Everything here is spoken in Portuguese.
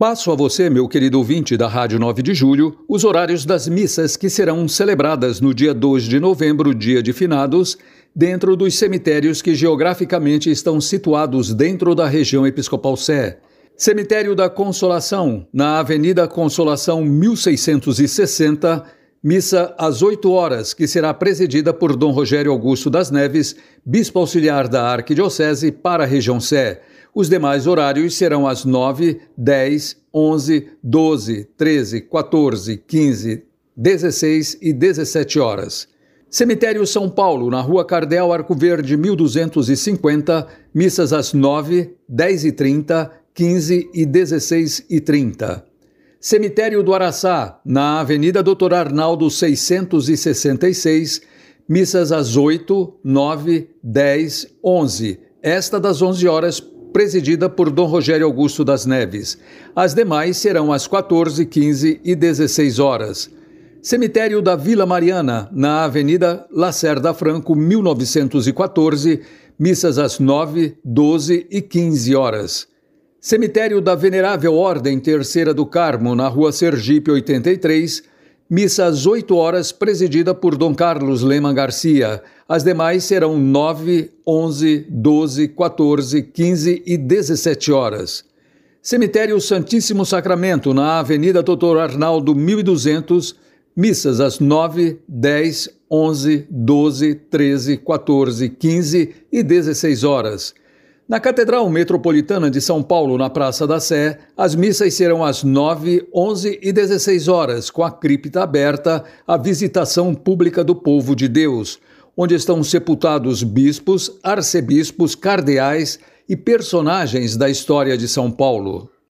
Passo a você, meu querido ouvinte da Rádio 9 de Julho, os horários das missas que serão celebradas no dia 2 de novembro, dia de finados, dentro dos cemitérios que geograficamente estão situados dentro da região episcopal Sé. Cemitério da Consolação, na Avenida Consolação 1660, missa às 8 horas, que será presidida por Dom Rogério Augusto das Neves, bispo auxiliar da Arquidiocese para a região Sé. Os demais horários serão às 9, 10, 11, 12, 13, 14, 15, 16 e 17 horas. Cemitério São Paulo, na Rua Cardel Arco Verde, 1250, missas às 9, 10 e 30, 15 e 16 e 30. Cemitério do Araçá, na Avenida Doutor Arnaldo 666, missas às 8, 9, 10, 11. Esta das 11 horas presidida por Dom Rogério Augusto das Neves. As demais serão às 14, 15 e 16 horas. Cemitério da Vila Mariana, na Avenida Lacerda Franco, 1914, missas às 9, 12 e 15 horas. Cemitério da Venerável Ordem Terceira do Carmo, na Rua Sergipe 83, missa às 8 horas, presidida por Dom Carlos Lema Garcia. As demais serão 9, 11, 12, 14, 15 e 17 horas. Cemitério Santíssimo Sacramento, na Avenida Doutor Arnaldo 1200, missas às 9, 10, 11, 12, 13, 14, 15 e 16 horas. Na Catedral Metropolitana de São Paulo, na Praça da Sé, as missas serão às 9, 11 e 16 horas, com a cripta aberta à visitação pública do povo de Deus, onde estão sepultados bispos, arcebispos, cardeais e personagens da história de São Paulo.